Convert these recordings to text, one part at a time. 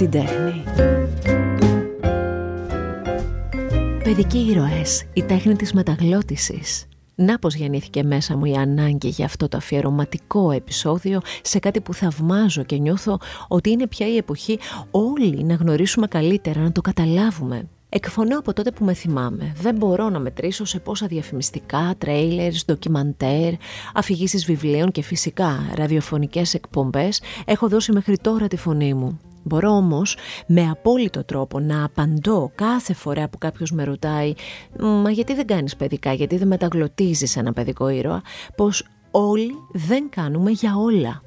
την τέχνη. Παιδικοί ήρωες, η τέχνη της μεταγλώτησης. Να πως γεννήθηκε μέσα μου η ανάγκη για αυτό το αφιερωματικό επεισόδιο σε κάτι που θαυμάζω και νιώθω ότι είναι πια η εποχή όλοι να γνωρίσουμε καλύτερα, να το καταλάβουμε. Εκφωνώ από τότε που με θυμάμαι. Δεν μπορώ να μετρήσω σε πόσα διαφημιστικά, τρέιλερς, ντοκιμαντέρ, αφηγήσεις βιβλίων και φυσικά ραδιοφωνικές εκπομπές έχω δώσει μέχρι τώρα τη φωνή μου. Μπορώ όμως με απόλυτο τρόπο να απαντώ κάθε φορά που κάποιος με ρωτάει «Μα γιατί δεν κάνεις παιδικά, γιατί δεν μεταγλωτίζεις ένα παιδικό ήρωα» πως όλοι δεν κάνουμε για όλα.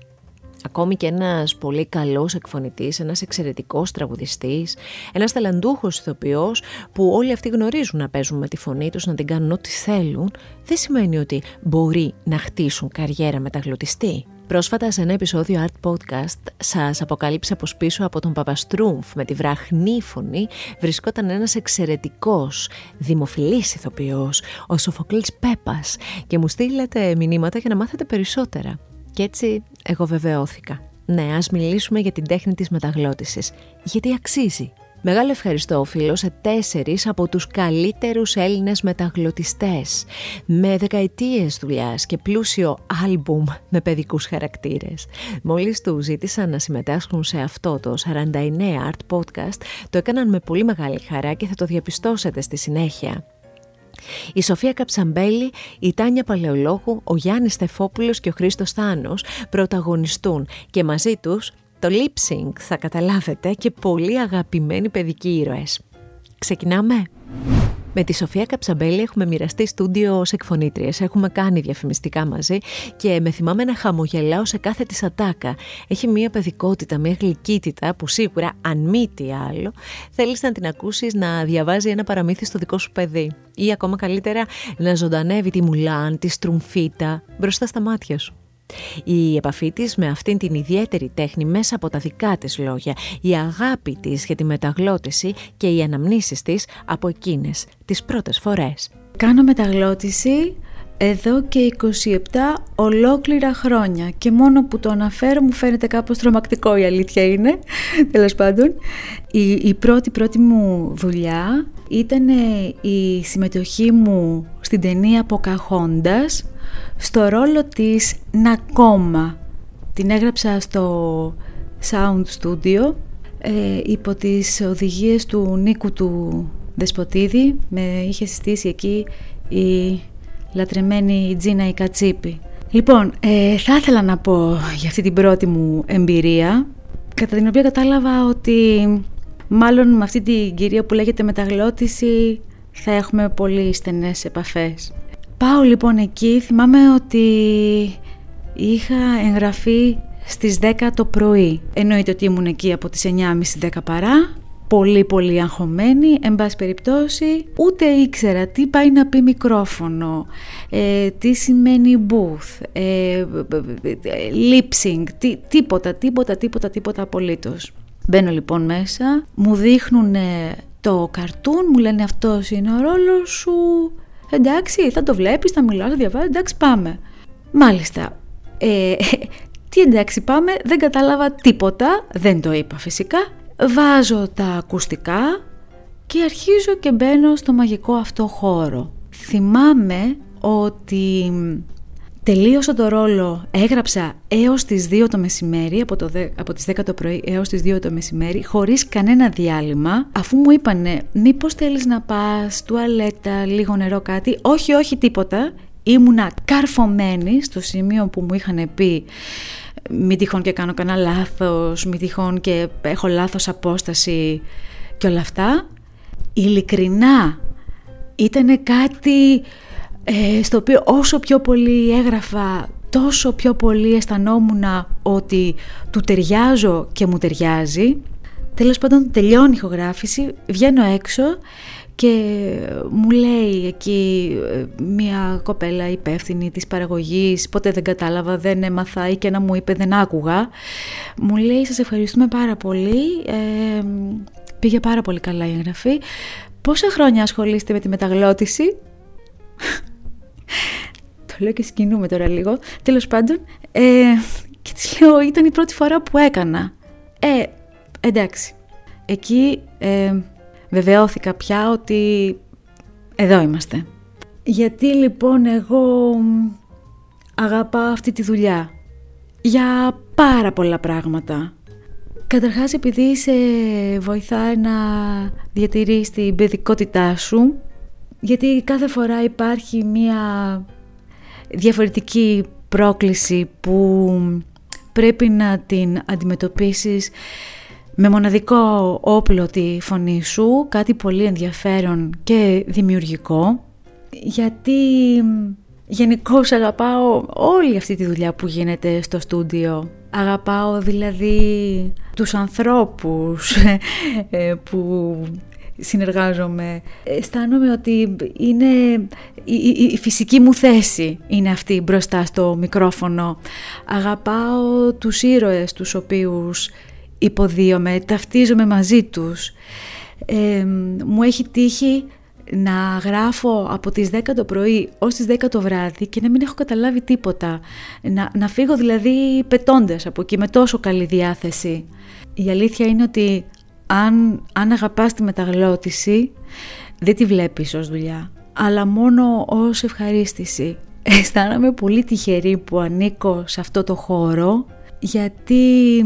Ακόμη και ένας πολύ καλός εκφωνητής, ένας εξαιρετικός τραγουδιστής, ένας ταλαντούχος ηθοποιός που όλοι αυτοί γνωρίζουν να παίζουν με τη φωνή τους, να την κάνουν ό,τι θέλουν, δεν σημαίνει ότι μπορεί να χτίσουν καριέρα μεταγλωτιστή. Πρόσφατα σε ένα επεισόδιο Art Podcast σας αποκαλύψα πως πίσω από τον Παπαστρούμφ με τη βραχνή φωνή βρισκόταν ένας εξαιρετικός δημοφιλής ηθοποιός, ο Σοφοκλής Πέπας και μου στείλατε μηνύματα για να μάθετε περισσότερα. Και έτσι εγώ βεβαιώθηκα. Ναι, ας μιλήσουμε για την τέχνη της μεταγλώτησης, γιατί αξίζει. Μεγάλο ευχαριστώ οφείλω σε τέσσερις από τους καλύτερους Έλληνες μεταγλωτιστές με δεκαετίες δουλειάς και πλούσιο άλμπουμ με παιδικούς χαρακτήρες. Μόλις του ζήτησαν να συμμετάσχουν σε αυτό το 49 Art Podcast το έκαναν με πολύ μεγάλη χαρά και θα το διαπιστώσετε στη συνέχεια. Η Σοφία Καψαμπέλη, η Τάνια Παλαιολόγου, ο Γιάννης Στεφόπουλος και ο Χρήστος Θάνος πρωταγωνιστούν και μαζί τους το lip sync θα καταλάβετε και πολύ αγαπημένοι παιδικοί ήρωες. Ξεκινάμε! Με τη Σοφία Καψαμπέλη έχουμε μοιραστεί στούντιο ως εκφωνήτριες, έχουμε κάνει διαφημιστικά μαζί και με θυμάμαι να χαμογελάω σε κάθε της ατάκα. Έχει μια παιδικότητα, μια γλυκύτητα που σίγουρα αν μη τι άλλο θέλεις να την ακούσεις να διαβάζει ένα παραμύθι στο δικό σου παιδί ή ακόμα καλύτερα να ζωντανεύει τη μουλάν, τη στρουμφίτα μπροστά στα μάτια σου. Η επαφή της με αυτήν την ιδιαίτερη τέχνη μέσα από τα δικά της λόγια, η αγάπη της για τη μεταγλώτηση και οι αναμνήσεις της από εκείνες τις πρώτες φορές. Κάνω μεταγλώτηση εδώ και 27 ολόκληρα χρόνια και μόνο που το αναφέρω μου φαίνεται κάπως τρομακτικό η αλήθεια είναι τέλος πάντων η, η πρώτη πρώτη μου δουλειά ήταν η συμμετοχή μου στην ταινία Ποκαχόντας στο ρόλο της Νακόμα. Την έγραψα στο Sound Studio ε, υπό τις οδηγίες του Νίκου του Δεσποτίδη. Με είχε συστήσει εκεί η λατρεμένη Τζίνα η Κατσίπη. Λοιπόν, ε, θα ήθελα να πω για αυτή την πρώτη μου εμπειρία κατά την οποία κατάλαβα ότι μάλλον με αυτή την κυρία που λέγεται μεταγλώτηση θα έχουμε πολύ στενές επαφές. Πάω λοιπόν εκεί, θυμάμαι ότι είχα εγγραφεί στις 10 το πρωί. Εννοείται ότι ήμουν εκεί από τις 9.30-10 παρά, πολύ πολύ αγχωμένη, εν πάση περιπτώσει, ούτε ήξερα τι πάει να πει μικρόφωνο, ε, τι σημαίνει booth, ε, lip sync, τι, τίποτα, τίποτα, τίποτα, τίποτα απολύτως. Μπαίνω λοιπόν μέσα, μου δείχνουν το καρτούν, μου λένε αυτός είναι ο ρόλος σου, εντάξει θα το βλέπεις, θα μιλάς, θα διαβάζεις, εντάξει πάμε. Μάλιστα, ε, τι εντάξει πάμε, δεν κατάλαβα τίποτα, δεν το είπα φυσικά. Βάζω τα ακουστικά και αρχίζω και μπαίνω στο μαγικό αυτό χώρο. Θυμάμαι ότι Τελείωσα το ρόλο, έγραψα έως τις 2 το μεσημέρι, από, το, από τις 10 το πρωί έως τις 2 το μεσημέρι, χωρίς κανένα διάλειμμα, αφού μου είπανε μήπως θέλεις να πας, τουαλέτα, λίγο νερό κάτι, όχι όχι τίποτα, ήμουνα καρφωμένη στο σημείο που μου είχαν πει μη τυχόν και κάνω κανένα λάθος, μη τυχόν και έχω λάθος απόσταση και όλα αυτά. Ειλικρινά ήταν κάτι ε, στο οποίο όσο πιο πολύ έγραφα τόσο πιο πολύ αισθανόμουν ότι του ταιριάζω και μου ταιριάζει. Τέλος πάντων τελειώνει η ηχογράφηση, βγαίνω έξω και μου λέει εκεί ε, μια κοπέλα υπεύθυνη της παραγωγής, ποτέ δεν κατάλαβα, δεν έμαθα ή και να μου είπε δεν άκουγα. Μου λέει σας ευχαριστούμε πάρα πολύ, ε, πήγε πάρα πολύ καλά η εγγραφή. Πόσα χρόνια ασχολείστε με τη μεταγλώτηση; Το λέω και σκηνούμε τώρα λίγο. Τέλος πάντων, ε, και της λέω, ήταν η πρώτη φορά που έκανα. Ε, εντάξει. εκεί ε, βεβαιώθηκα πια ότι εδώ είμαστε. Γιατί λοιπόν εγώ αγαπάω αυτή τη δουλειά; Για πάρα πολλά πράγματα. Καταρχάς επειδή σε βοηθάει να διατηρείς την παιδικότητά σου γιατί κάθε φορά υπάρχει μία διαφορετική πρόκληση που πρέπει να την αντιμετωπίσεις με μοναδικό όπλο τη φωνή σου, κάτι πολύ ενδιαφέρον και δημιουργικό, γιατί γενικώ αγαπάω όλη αυτή τη δουλειά που γίνεται στο στούντιο. Αγαπάω δηλαδή τους ανθρώπους ε, που συνεργάζομαι. Αισθάνομαι ότι είναι η, φυσική μου θέση είναι αυτή μπροστά στο μικρόφωνο. Αγαπάω τους ήρωες τους οποίους υποδίωμαι, ταυτίζομαι μαζί τους. Ε, μου έχει τύχει να γράφω από τις 10 το πρωί ως τις 10 το βράδυ και να μην έχω καταλάβει τίποτα. Να, να φύγω δηλαδή πετώντας από εκεί με τόσο καλή διάθεση. Η αλήθεια είναι ότι αν, αν αγαπάς τη μεταγλώτηση δεν τη βλέπεις ως δουλειά αλλά μόνο ως ευχαρίστηση. Αισθάνομαι πολύ τυχερή που ανήκω σε αυτό το χώρο γιατί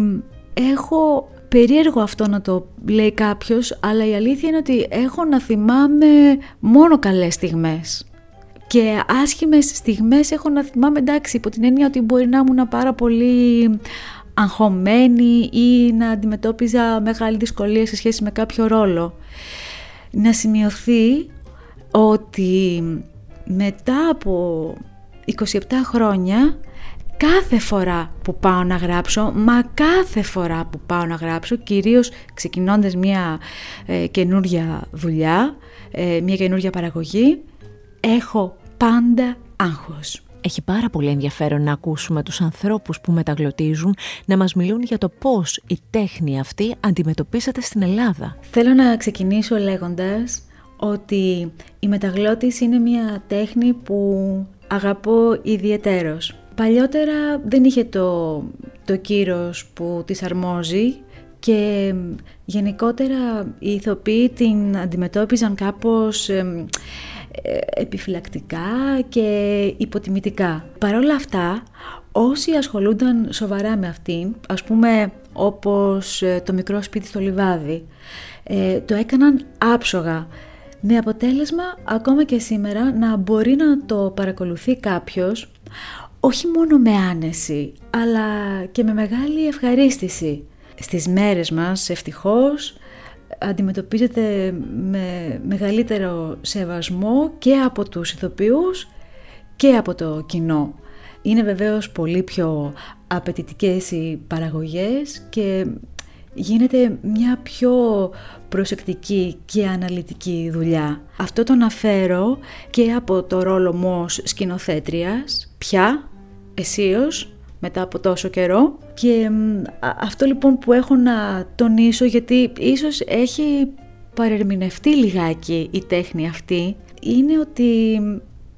έχω περίεργο αυτό να το λέει κάποιος αλλά η αλήθεια είναι ότι έχω να θυμάμαι μόνο καλές στιγμές και άσχημες στιγμές έχω να θυμάμαι εντάξει υπό την έννοια ότι μπορεί να ήμουν πάρα πολύ αγχωμένη ή να αντιμετώπιζα μεγάλη δυσκολία σε σχέση με κάποιο ρόλο. Να σημειωθεί ότι μετά από 27 χρόνια κάθε φορά που πάω να γράψω, μα κάθε φορά που πάω να γράψω, κυρίως ξεκινώντας μια ε, καινούρια δουλειά, ε, μια καινούρια παραγωγή, έχω πάντα άγχος. Έχει πάρα πολύ ενδιαφέρον να ακούσουμε τους ανθρώπους που μεταγλωτίζουν να μας μιλούν για το πώς η τέχνη αυτή αντιμετωπίσατε στην Ελλάδα. Θέλω να ξεκινήσω λέγοντας ότι η μεταγλώτηση είναι μια τέχνη που αγαπώ ιδιαιτέρως. Παλιότερα δεν είχε το, το κύρος που της αρμόζει και γενικότερα οι ηθοποιοί την αντιμετώπιζαν κάπως ε, επιφυλακτικά και υποτιμητικά. Παρ' όλα αυτά, όσοι ασχολούνταν σοβαρά με αυτήν, ας πούμε όπως ε, το μικρό σπίτι στο λιβάδι, ε, το έκαναν άψογα, με αποτέλεσμα ακόμα και σήμερα να μπορεί να το παρακολουθεί κάποιος όχι μόνο με άνεση, αλλά και με μεγάλη ευχαρίστηση. Στις μέρες μας, ευτυχώς, αντιμετωπίζεται με μεγαλύτερο σεβασμό και από τους ηθοποιούς και από το κοινό. Είναι βεβαίως πολύ πιο απαιτητικές οι παραγωγές και γίνεται μια πιο προσεκτική και αναλυτική δουλειά. Αυτό το αναφέρω και από το ρόλο μου ως σκηνοθέτριας, πια, εσείως, μετά από τόσο καιρό και αυτό λοιπόν που έχω να τονίσω γιατί ίσως έχει παρερμηνευτεί λιγάκι η τέχνη αυτή είναι ότι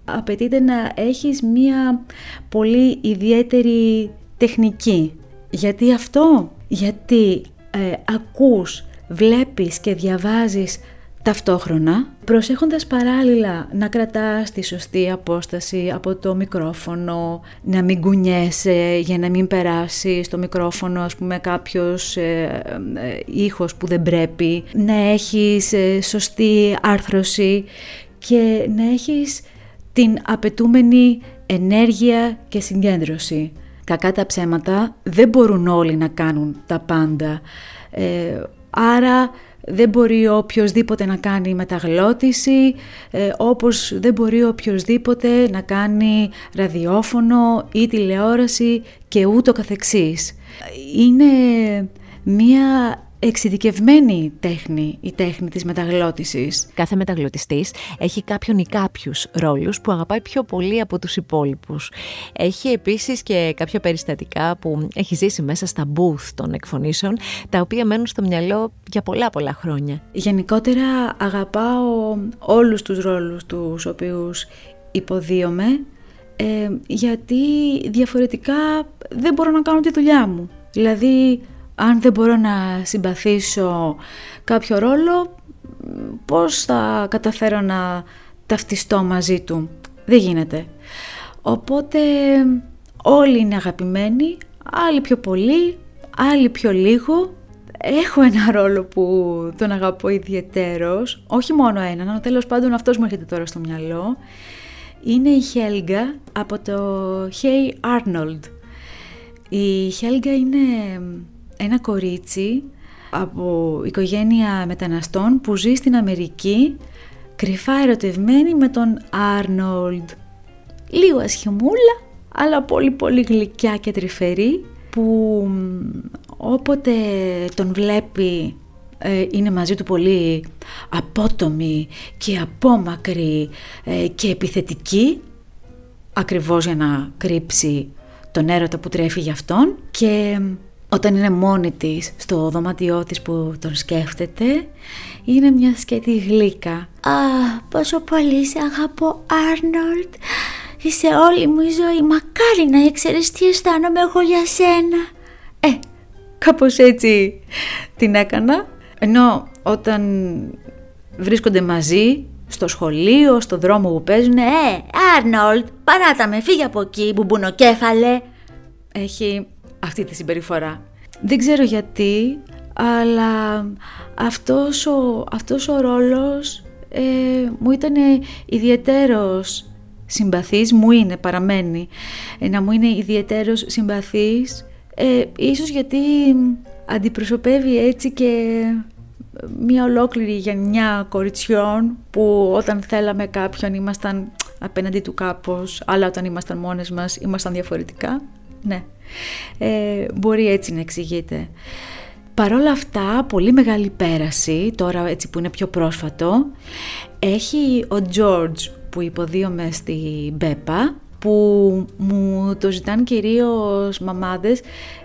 απαιτείται να έχεις μία πολύ ιδιαίτερη τεχνική. Γιατί αυτό, γιατί ε, ακούς, βλέπεις και διαβάζεις Ταυτόχρονα, προσέχοντας παράλληλα να κρατάς τη σωστή απόσταση από το μικρόφωνο, να μην κουνιέσαι για να μην περάσει στο μικρόφωνο ας πούμε κάποιος ε, ε, ήχος που δεν πρέπει, να έχεις ε, σωστή άρθρωση και να έχεις την απαιτούμενη ενέργεια και συγκέντρωση. Κακά τα ψέματα δεν μπορούν όλοι να κάνουν τα πάντα. Ε, άρα δεν μπορεί οποιοδήποτε να κάνει μεταγλώτηση, ε, όπως δεν μπορεί οποιοδήποτε να κάνει ραδιόφωνο ή τηλεόραση και ούτω καθεξής. Είναι μία εξειδικευμένη τέχνη, η τέχνη της μεταγλώτησης. Κάθε μεταγλωτιστής έχει κάποιον ή κάποιους ρόλους που αγαπάει πιο πολύ από τους υπόλοιπους. Έχει επίσης και κάποια περιστατικά που έχει ζήσει μέσα στα booth των εκφωνήσεων, τα οποία μένουν στο μυαλό για πολλά πολλά χρόνια. Γενικότερα αγαπάω όλους τους ρόλους τους οποίους υποδίωμαι, ε, γιατί διαφορετικά δεν μπορώ να κάνω τη δουλειά μου. Δηλαδή αν δεν μπορώ να συμπαθήσω κάποιο ρόλο, πώς θα καταφέρω να ταυτιστώ μαζί του; Δεν γίνεται. Οπότε όλοι είναι αγαπημένοι, άλλοι πιο πολύ, άλλοι πιο λίγο. Έχω ένα ρόλο που τον αγαπώ ιδιαιτέρως, όχι μόνο έναν, αλλά τέλος πάντων αυτός μου έρχεται τώρα στο μυαλό. Είναι η Χέλγα από το Hey Arnold. Η Χέλγα είναι ένα κορίτσι από οικογένεια μεταναστών που ζει στην Αμερική κρυφά ερωτευμένη με τον Άρνολντ. Λίγο ασχημούλα, αλλά πολύ πολύ γλυκιά και τρυφερή που όποτε τον βλέπει ε, είναι μαζί του πολύ απότομη και απόμακρη ε, και επιθετική ακριβώς για να κρύψει τον έρωτα που τρέφει για αυτόν και όταν είναι μόνη της στο δωμάτιό της που τον σκέφτεται είναι μια σκέτη γλύκα. Α, πόσο πολύ σε αγαπώ Άρνολτ. Είσαι όλη μου η ζωή. Μακάρι να ήξερες τι αισθάνομαι εγώ για σένα. Ε, κάπως έτσι την έκανα. Ενώ όταν βρίσκονται μαζί στο σχολείο, στο δρόμο που παίζουν Ε, Άρνολτ, παράτα με, φύγε από εκεί, μπουμπουνοκέφαλε. Έχει αυτή τη συμπεριφορά. Δεν ξέρω γιατί, αλλά αυτός ο, αυτός ο ρόλος ε, μου ήταν ιδιαίτερος συμπαθής, μου είναι, παραμένει, ε, να μου είναι ιδιαίτερος συμπαθής, ε, ίσως γιατί αντιπροσωπεύει έτσι και μια ολόκληρη γενιά κοριτσιών που όταν θέλαμε κάποιον ήμασταν απέναντι του κάπως, αλλά όταν ήμασταν μόνες μας ήμασταν διαφορετικά. Ναι, ε, μπορεί έτσι να εξηγείται. Παρόλα αυτά, πολύ μεγάλη πέραση, τώρα έτσι που είναι πιο πρόσφατο, έχει ο George που υποδίωμε στη Μπέπα, που μου το ζητάνε κυρίως μαμάδες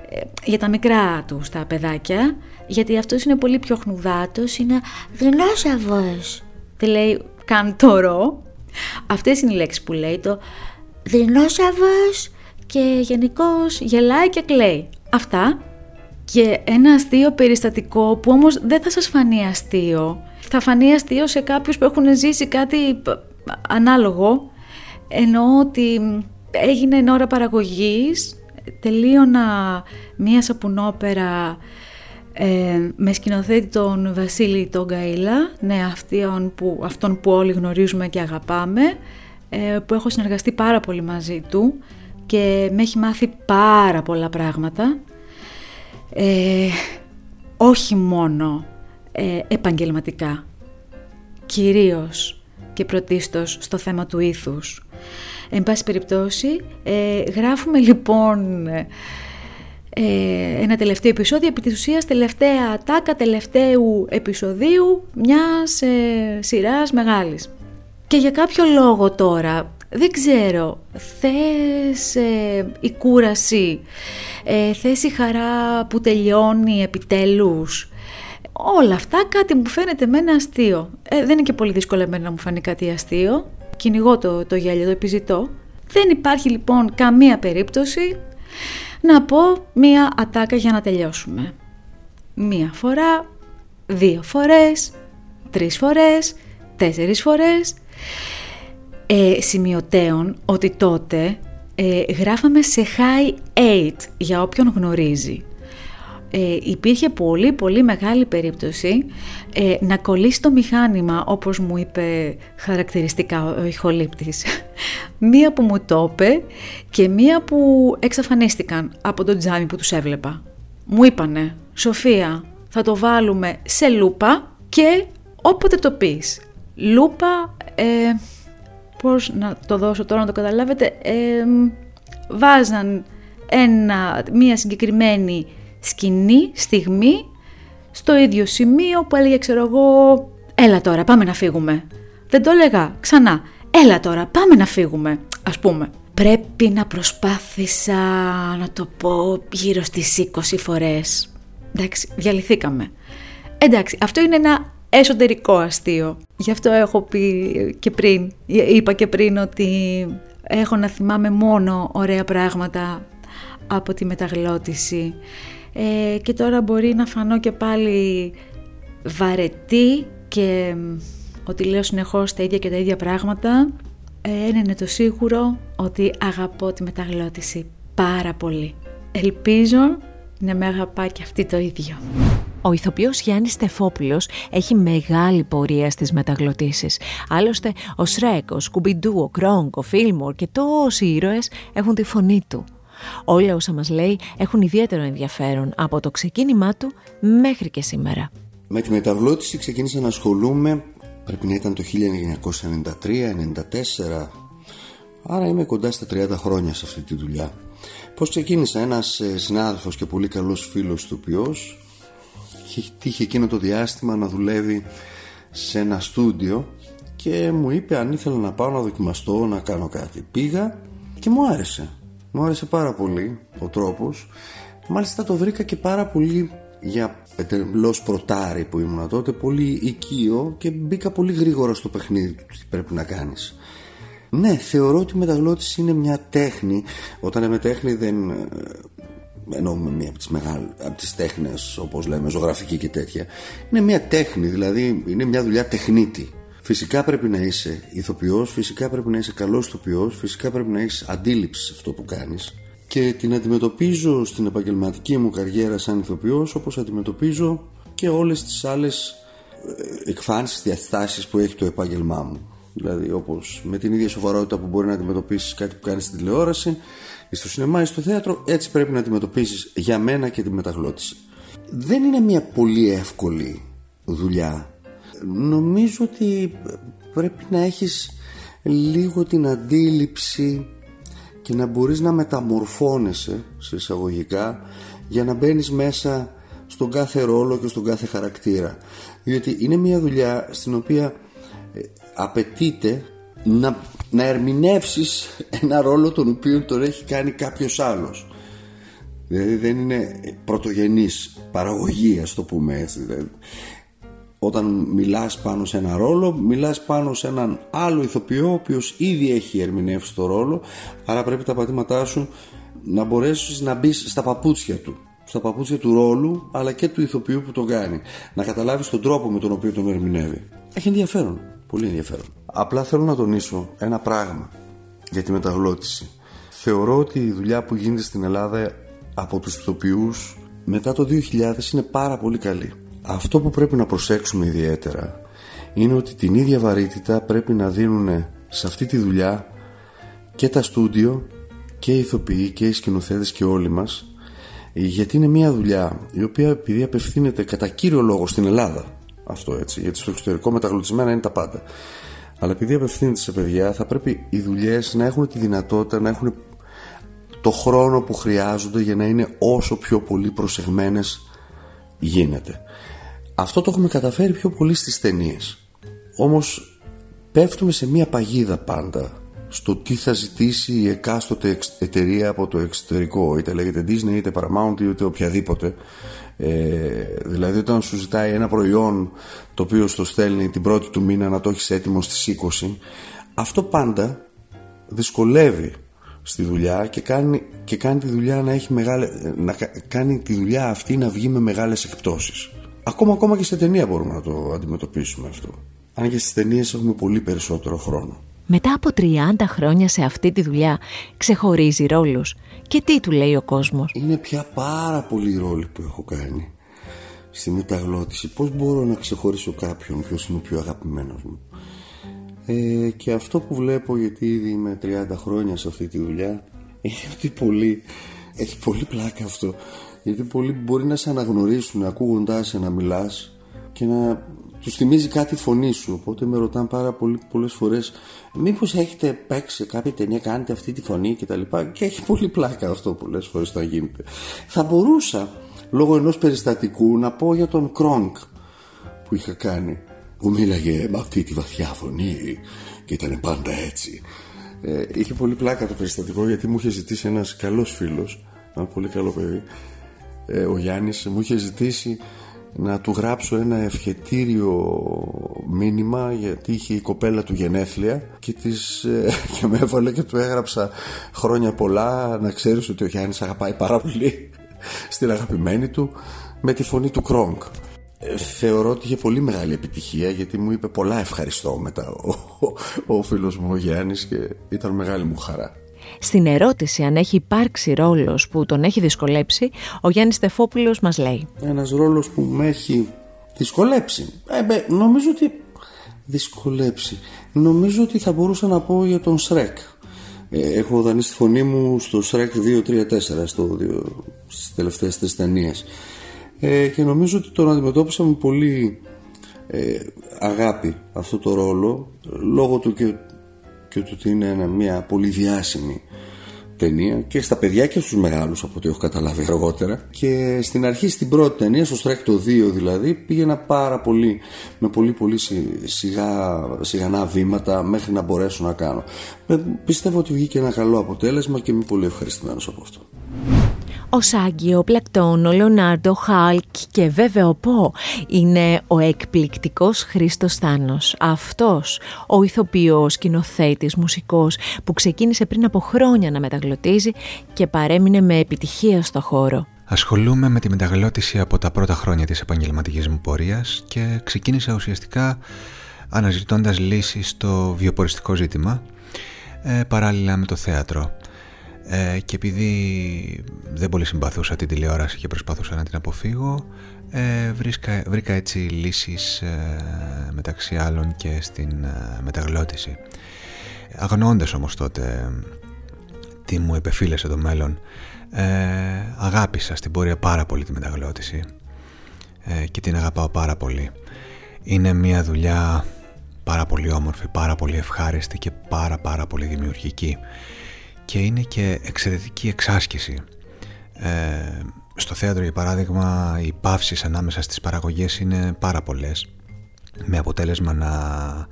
ε, για τα μικρά τους τα παιδάκια, γιατί αυτός είναι πολύ πιο χνουδάτος, είναι δεινόσαυρος. Δεν λέει καν τωρό. Αυτές είναι οι λέξεις που λέει το δεινόσαυρος και γενικώς γελάει και κλαίει. Αυτά. Και ένα αστείο περιστατικό που όμως δεν θα σας φανεί αστείο. Θα φανεί αστείο σε κάποιους που έχουν ζήσει κάτι ανάλογο. Εννοώ ότι έγινε εν ώρα παραγωγής, τελείωνα μία σαπουνόπερα ε, με σκηνοθέτη τον Βασίλη τον Καΐλα, ναι αυτόν που, αυτόν που όλοι γνωρίζουμε και αγαπάμε, ε, που έχω συνεργαστεί πάρα πολύ μαζί του και με έχει μάθει πάρα πολλά πράγματα. Ε, όχι μόνο ε, επαγγελματικά, κυρίως και πρωτίστως στο θέμα του ήθους. Εν πάση περιπτώσει, ε, γράφουμε λοιπόν ε, ένα τελευταίο επεισόδιο, επί της ουσίας τελευταία τάκα τελευταίου επεισοδίου μιας ε, σειράς μεγάλης. Και για κάποιο λόγο τώρα δεν ξέρω, θες ε, η κούραση, ε, θες η χαρά που τελειώνει επιτέλους. Όλα αυτά κάτι μου φαίνεται με ένα αστείο. Ε, δεν είναι και πολύ δύσκολο εμένα να μου φανεί κάτι αστείο. Κυνηγώ το, το γέλιο, το επιζητώ. Δεν υπάρχει λοιπόν καμία περίπτωση να πω μία ατάκα για να τελειώσουμε. Μία φορά, δύο φορές, τρεις φορές, τέσσερις φορές ε, σημειωτέων ότι τότε ε, γράφαμε σε high 8 για όποιον γνωρίζει. Ε, υπήρχε πολύ πολύ μεγάλη περίπτωση ε, να κολλήσει το μηχάνημα όπως μου είπε χαρακτηριστικά ο ηχολήπτης. μία που μου το είπε και μία που εξαφανίστηκαν από το τζάμι που τους έβλεπα. Μου είπανε «Σοφία, θα το βάλουμε σε λούπα και όποτε το πεις». Λούπα, ε, πώς να το δώσω τώρα να το καταλάβετε, βάζαν ένα, μία συγκεκριμένη σκηνή, στιγμή, στο ίδιο σημείο που έλεγε ξέρω εγώ «Έλα τώρα, πάμε να φύγουμε». Δεν το έλεγα ξανά «Έλα τώρα, πάμε να φύγουμε», ας πούμε. Πρέπει να προσπάθησα να το πω γύρω στις 20 φορές. Εντάξει, διαλυθήκαμε. Εντάξει, αυτό είναι ένα εσωτερικό αστείο. Γι' αυτό έχω πει και πριν, είπα και πριν ότι έχω να θυμάμαι μόνο ωραία πράγματα από τη μεταγλώτηση. Ε, και τώρα μπορεί να φανώ και πάλι βαρετή και ότι λέω συνεχώς τα ίδια και τα ίδια πράγματα. Ένα είναι το σίγουρο ότι αγαπώ τη μεταγλώτηση πάρα πολύ. Ελπίζω να με αγαπά και αυτή το ίδιο. Ο ηθοποιός Γιάννης Στεφόπουλος έχει μεγάλη πορεία στις μεταγλωτήσεις. Άλλωστε, ο Σρέκ, ο Σκουμπιντού, ο Κρόγκ, ο Φίλμορ και τόσοι ήρωες έχουν τη φωνή του. Όλα όσα μας λέει έχουν ιδιαίτερο ενδιαφέρον από το ξεκίνημά του μέχρι και σήμερα. Με τη μεταγλώτηση ξεκίνησα να ασχολούμαι πρέπει να ήταν το 1993-94 άρα είμαι κοντά στα 30 χρόνια σε αυτή τη δουλειά. Πώς ξεκίνησα ένας ε, συνάδελφος και πολύ καλός φίλος του ποιός είχε τύχει εκείνο το διάστημα να δουλεύει σε ένα στούντιο και μου είπε αν ήθελα να πάω να δοκιμαστώ να κάνω κάτι. Πήγα και μου άρεσε. Μου άρεσε πάρα πολύ ο τρόπος. Μάλιστα το βρήκα και πάρα πολύ για εντελώς πρωτάρι που ήμουν τότε, πολύ οικείο και μπήκα πολύ γρήγορα στο παιχνίδι του τι πρέπει να κάνεις. Ναι, θεωρώ ότι η μεταγλώτηση είναι μια τέχνη. Όταν λέμε τέχνη δεν ε, εννοούμε μία από τις, μεγάλες, από τις τέχνες όπως λέμε ζωγραφική και τέτοια είναι μια τέχνη δηλαδή είναι μια δουλειά τεχνίτη. Φυσικά πρέπει να είσαι ηθοποιός φυσικά πρέπει να είσαι καλός ηθοποιός φυσικά πρέπει να έχεις αντίληψη σε αυτό που κάνεις. Και την αντιμετωπίζω στην επαγγελματική μου καριέρα σαν ηθοποιός όπως αντιμετωπίζω και όλες τις άλλες ε, εκφάνσεις, διαστάσεις που έχει το επάγγελμά μου. Δηλαδή όπως με την ίδια σοβαρότητα που μπορεί να αντιμετωπίσεις κάτι που κάνεις στην τηλεόραση στο σινεμά ή στο θέατρο έτσι πρέπει να αντιμετωπίσεις για μένα και τη μεταγλώτηση. Δεν είναι μια πολύ εύκολη δουλειά. Νομίζω ότι πρέπει να έχεις λίγο την αντίληψη και να μπορείς να μεταμορφώνεσαι σε εισαγωγικά για να μπαίνεις μέσα στον κάθε ρόλο και στον κάθε χαρακτήρα. Διότι είναι μια δουλειά στην οποία ε, απαιτείται να, να ερμηνεύσεις ένα ρόλο τον οποίο τον έχει κάνει κάποιος άλλος. Δηλαδή δεν είναι πρωτογενής παραγωγή ας το πούμε έτσι. Δηλαδή όταν μιλάς πάνω σε ένα ρόλο μιλάς πάνω σε έναν άλλο ηθοποιό ο οποίος ήδη έχει ερμηνεύσει το ρόλο άρα πρέπει τα πατήματά σου να μπορέσεις να μπεις στα παπούτσια του. Στα παπούτσια του ρόλου αλλά και του ηθοποιού που τον κάνει. Να καταλάβεις τον τρόπο με τον οποίο τον ερμηνεύει. Έχει ενδιαφέρον, πολύ ενδιαφέρον απλά θέλω να τονίσω ένα πράγμα για τη μεταγλώτηση. Θεωρώ ότι η δουλειά που γίνεται στην Ελλάδα από τους ηθοποιούς μετά το 2000 είναι πάρα πολύ καλή. Αυτό που πρέπει να προσέξουμε ιδιαίτερα είναι ότι την ίδια βαρύτητα πρέπει να δίνουν σε αυτή τη δουλειά και τα στούντιο και οι ηθοποιοί και οι σκηνοθέτες και όλοι μας γιατί είναι μια δουλειά η οποία επειδή απευθύνεται κατά κύριο λόγο στην Ελλάδα αυτό έτσι γιατί στο εξωτερικό μεταγλωτισμένα είναι τα πάντα αλλά επειδή απευθύνεται σε παιδιά θα πρέπει οι δουλειές να έχουν τη δυνατότητα να έχουν το χρόνο που χρειάζονται για να είναι όσο πιο πολύ προσεγμένες γίνεται αυτό το έχουμε καταφέρει πιο πολύ στις ταινίες. Όμως πέφτουμε σε μία παγίδα πάντα στο τι θα ζητήσει η εκάστοτε εταιρεία από το εξωτερικό είτε λέγεται Disney είτε Paramount είτε οποιαδήποτε ε, δηλαδή όταν σου ζητάει ένα προϊόν το οποίο στο στέλνει την πρώτη του μήνα να το έχεις έτοιμο στις 20 αυτό πάντα δυσκολεύει στη δουλειά και κάνει, και κάνει τη δουλειά να έχει μεγάλη, να κάνει τη δουλειά αυτή να βγει με μεγάλες εκπτώσεις Ακόμα, ακόμα και σε ταινία μπορούμε να το αντιμετωπίσουμε αυτό. Αν και στις ταινίες έχουμε πολύ περισσότερο χρόνο. Μετά από 30 χρόνια σε αυτή τη δουλειά ξεχωρίζει ρόλους. Και τι του λέει ο κόσμος; Είναι πια πάρα πολλοί ρόλοι που έχω κάνει στη μεταγλώτηση. Πώς μπορώ να ξεχωρίσω κάποιον ποιος είναι ο πιο αγαπημένος μου; Ε, και αυτό που βλέπω γιατί ήδη είμαι 30 χρόνια σε αυτή τη δουλειά είναι ότι πολύ, έχει πολύ πλάκα αυτό γιατί πολλοί μπορεί να σε αναγνωρίσουν ακούγοντάς σε να μιλάς και να του θυμίζει κάτι η φωνή σου. Οπότε με ρωτάνε πάρα πολύ πολλές φορές, Μήπως έχετε παίξει σε κάποια ταινία, κάνετε αυτή τη φωνή κτλ. Και, και έχει πολύ πλάκα αυτό πολλέ φορές το γίνεται. Θα μπορούσα λόγω ενός περιστατικού να πω για τον Κρόνκ που είχα κάνει που μίλαγε με αυτή τη βαθιά φωνή και ήταν πάντα έτσι. Ε, είχε πολύ πλάκα το περιστατικό γιατί μου είχε ζητήσει ένας καλός φίλος ένα πολύ καλό παιδί ε, ο Γιάννης μου είχε ζητήσει να του γράψω ένα ευχετήριο μήνυμα γιατί είχε η κοπέλα του γενέθλια και, της, ε, και με έβαλε και του έγραψα χρόνια πολλά να ξέρεις ότι ο Γιάννης αγαπάει πάρα πολύ στην αγαπημένη του με τη φωνή του Κρόγκ ε, θεωρώ ότι είχε πολύ μεγάλη επιτυχία γιατί μου είπε πολλά ευχαριστώ μετά ο, ο, ο φίλος μου ο Γιάννης και ήταν μεγάλη μου χαρά. Στην ερώτηση αν έχει υπάρξει ρόλος που τον έχει δυσκολέψει, ο Γιάννης Στεφόπουλος μας λέει Ένας ρόλος που με έχει δυσκολέψει. Ε, νομίζω ότι δυσκολέψει. Νομίζω ότι θα μπορούσα να πω για τον Σρέκ. Ε, έχω δανείσει τη φωνή μου στο Σρέκ 2-3-4 στο, στις τελευταίες τρεις ταινίες. Ε, και νομίζω ότι τον αντιμετώπισα με πολύ ε, αγάπη αυτό το ρόλο λόγω του και, και του ότι είναι μια πολύ διάσημη ταινία και στα παιδιά και στους μεγάλους από ό,τι έχω καταλάβει αργότερα. Και στην αρχή στην πρώτη ταινία στο Strike το 2 δηλαδή πήγαινα πάρα πολύ με πολύ πολύ σιγά, σιγανά βήματα μέχρι να μπορέσω να κάνω. Ε, πιστεύω ότι βγήκε ένα καλό αποτέλεσμα και είμαι πολύ ευχαριστημένος από αυτό ο Σάγκη, ο Πλακτών, ο Λεωνάρντο, ο Χάλκ και βέβαια ο Πό είναι ο εκπληκτικός Χρήστος Θάνος. Αυτός ο ηθοποιός, σκηνοθέτης, μουσικός που ξεκίνησε πριν από χρόνια να μεταγλωτίζει και παρέμεινε με επιτυχία στο χώρο. Ασχολούμαι με τη μεταγλώτηση από τα πρώτα χρόνια της επαγγελματικής μου πορείας και ξεκίνησα ουσιαστικά αναζητώντας λύσεις στο βιοποριστικό ζήτημα ε, παράλληλα με το θέατρο. Ε, και επειδή δεν πολύ συμπαθούσα την τηλεόραση και προσπαθούσα να την αποφύγω ε, βρίσκα, βρήκα έτσι λύσεις ε, μεταξύ άλλων και στην ε, μεταγλώτηση. Αγνοώντας όμως τότε τι μου επεφίλεσε το μέλλον αγάπησα στην πορεία πάρα πολύ τη μεταγλώτηση και την αγαπάω πάρα πολύ. Είναι μια δουλειά πάρα πολύ όμορφη, πάρα πολύ ευχάριστη και πάρα πάρα πολύ δημιουργική και είναι και εξαιρετική εξάσκηση. Ε, στο θέατρο για παράδειγμα οι παύσεις ανάμεσα στις παραγωγές είναι πάρα πολλές με αποτέλεσμα να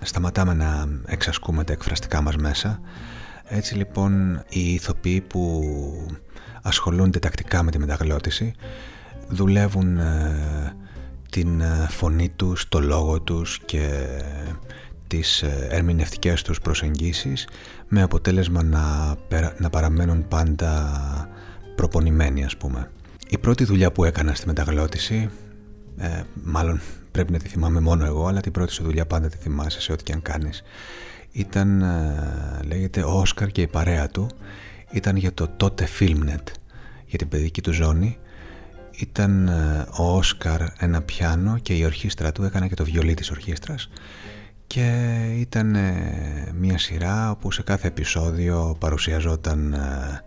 σταματάμε να εξασκούμε τα εκφραστικά μας μέσα. Έτσι λοιπόν οι ηθοποιοί που ασχολούνται τακτικά με τη μεταγλώτηση δουλεύουν ε, την ε, φωνή τους, το λόγο τους και τις ε, ερμηνευτικές τους προσεγγίσεις με αποτέλεσμα να, να παραμένουν πάντα προπονημένοι ας πούμε. Η πρώτη δουλειά που έκανα στη μεταγλώτηση, ε, μάλλον πρέπει να τη θυμάμαι μόνο εγώ, αλλά την πρώτη σου δουλειά πάντα τη θυμάσαι σε ό,τι και αν κάνεις, ήταν, ε, λέγεται, ο Όσκαρ και η παρέα του, ήταν για το τότε Filmnet, για την παιδική του ζώνη, ήταν ε, ο Όσκαρ ένα πιάνο και η ορχήστρα του έκανε και το βιολί της ορχήστρας και ήταν μια σειρά όπου σε κάθε επεισόδιο παρουσιαζόταν ε,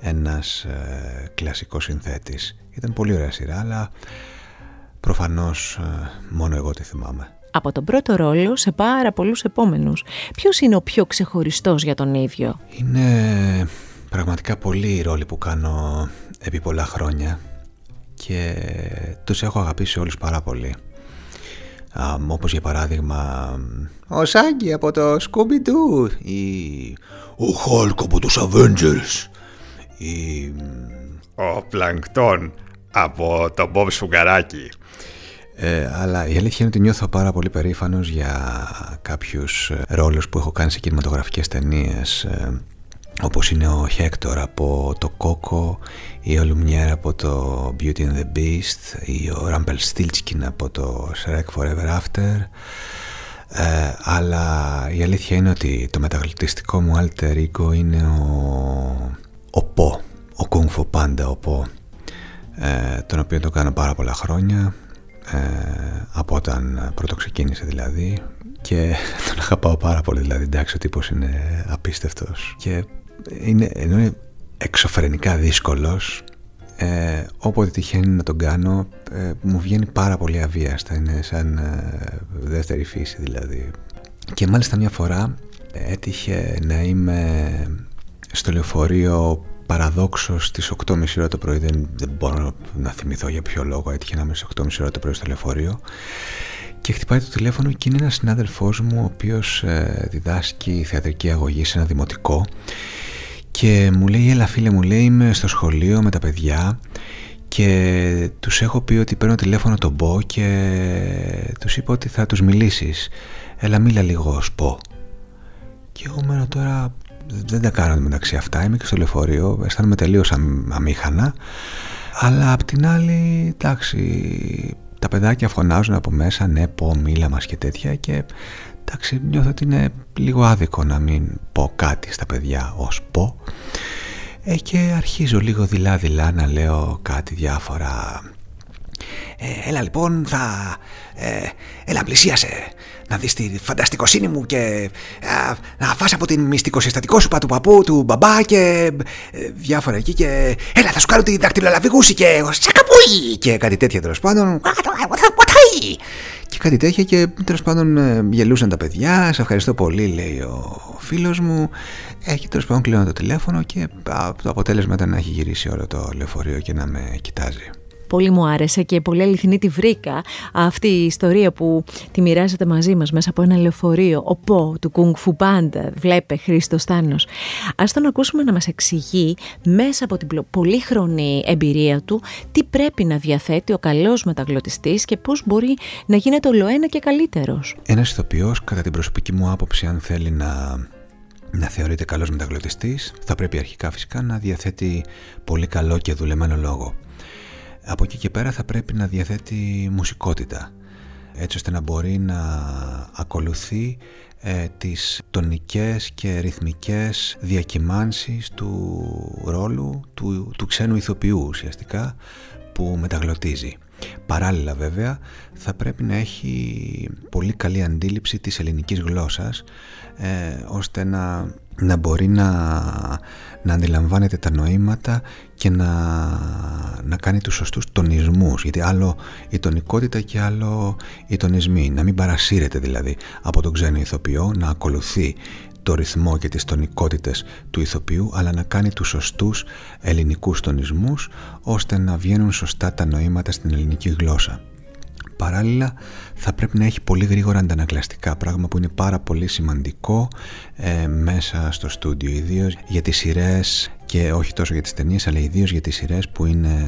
ένας ε, κλασικός συνθέτης. Ήταν πολύ ωραία σειρά, αλλά προφανώς ε, μόνο εγώ τη θυμάμαι. Από τον πρώτο ρόλο σε πάρα πολλούς επόμενους. Ποιος είναι ο πιο ξεχωριστός για τον ίδιο; Είναι πραγματικά πολλοί οι ρόλοι που κάνω επί πολλά χρόνια και τους έχω αγαπήσει όλους πάρα πολύ um, όπως για παράδειγμα ο Σάγκη από το Scooby-Doo ή ο Χόλκ από τους Avengers ή ο Πλανκτόν από το Bob Σφουγγαράκι ε, αλλά η αλήθεια είναι ότι νιώθω πάρα πολύ περήφανος για κάποιους ρόλους που έχω κάνει σε κινηματογραφικές ταινίες. Ε, όπως είναι ο Χέκτορ από το Coco ή ο Λουμιέρ από το Beauty and the Beast ή ο Rumpelstiltskin από το Shrek Forever After. Ε, αλλά η αλήθεια είναι ότι το μεταγλωττιστικό μου alter ego είναι ο, ο Πο, ο Kung Fu Panda, ο Πο ε, τον οποίο το κάνω πάρα πολλά χρόνια ε, από όταν πρώτο ξεκίνησε δηλαδή. Και τον αγαπάω πάρα πολύ δηλαδή εντάξει ο τύπος είναι απίστευτος. Και είναι, ενώ είναι εξωφρενικά δύσκολος ε, όποτε τυχαίνει να τον κάνω ε, μου βγαίνει πάρα πολύ αβίαστα είναι σαν ε, δεύτερη φύση δηλαδή. Και μάλιστα μια φορά έτυχε να είμαι στο λεωφορείο παραδόξως στις 8.30 ώρα το πρωί. Δεν, δεν μπορώ να θυμηθώ για ποιο λόγο έτυχε να είμαι στις 8.30 ώρα το πρωί στο λεωφορείο. Και χτυπάει το τηλέφωνο και είναι ένας συνάδελφός μου ο οποίος ε, διδάσκει θεατρική αγωγή σε ένα δημοτικό και μου λέει έλα φίλε μου λέει είμαι στο σχολείο με τα παιδιά και τους έχω πει ότι παίρνω τηλέφωνο τον Μπο και τους είπα ότι θα τους μιλήσεις. Έλα μίλα λίγο ως πω και εγώ μένω τώρα δεν τα κάνω μεταξύ αυτά είμαι και στο λεωφορείο αισθάνομαι τελείως αμήχανα. Αλλά απ' την άλλη εντάξει τα παιδάκια φωνάζουν από μέσα ναι πω μίλα μας και τέτοια και εντάξει νιώθω ότι είναι λίγο άδικο να μην πω κάτι στα παιδιά ως πω ε, και αρχίζω λίγο δειλά δειλά να λέω κάτι διάφορα ε, έλα λοιπόν θα ε, έλα πλησίασε να δεις τη φανταστικοσύνη μου και να φας από την μυστικοσυστατικό σου του παππού, του μπαμπά και ε, διάφορα εκεί και έλα θα σου κάνω τη δακτυλολαβηγούση και σακαπούι και κάτι τέτοια τέλο πάντων και κάτι τέτοια και τέλος πάντων ε, γελούσαν τα παιδιά. Σε ευχαριστώ πολύ λέει ο φίλος μου. Έχει τέλος πάντων κλείνω το τηλέφωνο και το αποτέλεσμα ήταν να έχει γυρίσει όλο το λεωφορείο και να με κοιτάζει πολύ μου άρεσε και πολύ αληθινή τη βρήκα αυτή η ιστορία που τη μοιράζεται μαζί μας μέσα από ένα λεωφορείο ο Πο του Κουνγκ Φου Πάντα βλέπε Χρήστος Στάνος ας τον ακούσουμε να μας εξηγεί μέσα από την πολύχρονη εμπειρία του τι πρέπει να διαθέτει ο καλός μεταγλωτιστής και πώς μπορεί να γίνεται ολοένα και καλύτερος. Ένας ηθοποιός κατά την προσωπική μου άποψη αν θέλει να να θεωρείται καλός μεταγλωτιστής θα πρέπει αρχικά φυσικά να διαθέτει πολύ καλό και δουλεμένο λόγο από εκεί και πέρα θα πρέπει να διαθέτει μουσικότητα έτσι ώστε να μπορεί να ακολουθεί ε, τις τονικές και ρυθμικές διακυμάνσεις του ρόλου του, του ξένου ηθοποιού ουσιαστικά που μεταγλωτίζει. Παράλληλα βέβαια θα πρέπει να έχει πολύ καλή αντίληψη της ελληνικής γλώσσας ε, ώστε να, να μπορεί να, να αντιλαμβάνεται τα νοήματα και να, να κάνει τους σωστούς τονισμούς. Γιατί άλλο η τονικότητα και άλλο οι τονισμοί. Να μην παρασύρεται δηλαδή από τον ξένο ηθοποιό να ακολουθεί το ρυθμό και τις τονικότητες του ηθοποιού αλλά να κάνει τους σωστούς ελληνικούς τονισμούς ώστε να βγαίνουν σωστά τα νοήματα στην ελληνική γλώσσα. Παράλληλα θα πρέπει να έχει πολύ γρήγορα αντανακλαστικά πράγμα που είναι πάρα πολύ σημαντικό ε, μέσα στο στούντιο ιδίως για τις σειρές και όχι τόσο για τις ταινίες αλλά ιδίως για τις σειρές που είναι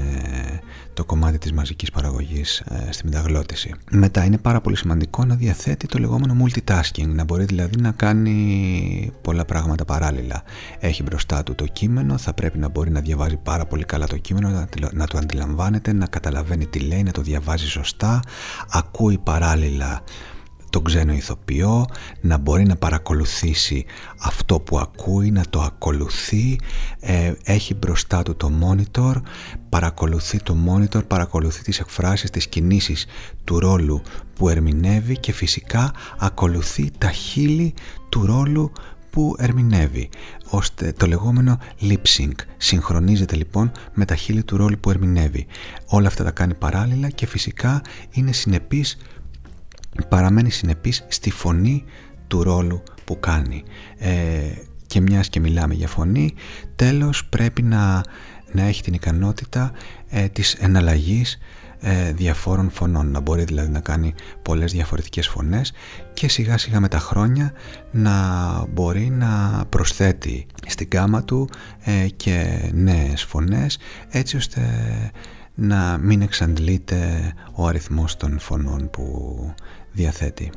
το κομμάτι της μαζικής παραγωγής ε, στη μεταγλώτηση. Μετά είναι πάρα πολύ σημαντικό να διαθέτει το λεγόμενο multitasking, να μπορεί δηλαδή να κάνει πολλά πράγματα παράλληλα. Έχει μπροστά του το κείμενο, θα πρέπει να μπορεί να διαβάζει πάρα πολύ καλά το κείμενο, να το αντιλαμβάνεται, να καταλαβαίνει τι λέει, να το διαβάζει σωστά, ακούει παράλληλα τον ξένο ηθοποιό, να μπορεί να παρακολουθήσει αυτό που ακούει, να το ακολουθεί, ε, έχει μπροστά του το monitor, παρακολουθεί το monitor, παρακολουθεί τις εκφράσεις, τις κινήσεις του ρόλου που ερμηνεύει και φυσικά ακολουθεί τα χείλη του ρόλου που ερμηνεύει, ώστε το λεγόμενο lip sync συγχρονίζεται λοιπόν με τα χείλη του ρόλου που ερμηνεύει. Όλα αυτά τα κάνει παράλληλα και φυσικά είναι συνεπής παραμένει συνεπής στη φωνή του ρόλου που κάνει. Ε, και μιας και μιλάμε για φωνή τέλος πρέπει να, να έχει την ικανότητα ε, της εναλλαγής ε, διαφόρων φωνών. Να μπορεί δηλαδή να κάνει πολλές διαφορετικές φωνές και σιγά σιγά με τα χρόνια να μπορεί να προσθέτει στην κάμα του ε, και νέες φωνές έτσι ώστε να μην εξαντλείται ο αριθμός των φωνών που διαθέτει.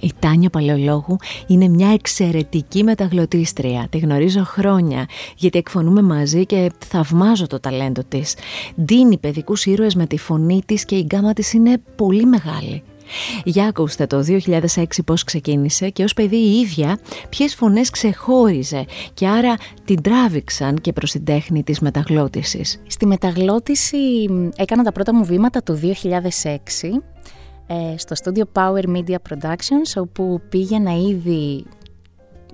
Η Τάνια Παλαιολόγου είναι μια εξαιρετική μεταγλωτίστρια. Τη γνωρίζω χρόνια γιατί εκφωνούμε μαζί και θαυμάζω το ταλέντο της. Δίνει παιδικούς ήρωες με τη φωνή της και η γκάμα της είναι πολύ μεγάλη. Για ακούστε το 2006 πώς ξεκίνησε και ως παιδί η ίδια ποιες φωνές ξεχώριζε και άρα την τράβηξαν και προς την τέχνη της μεταγλώτησης. Στη μεταγλώτηση έκανα τα πρώτα μου βήματα το 2006 ε, στο στούντιο Power Media Productions όπου πήγαινα ήδη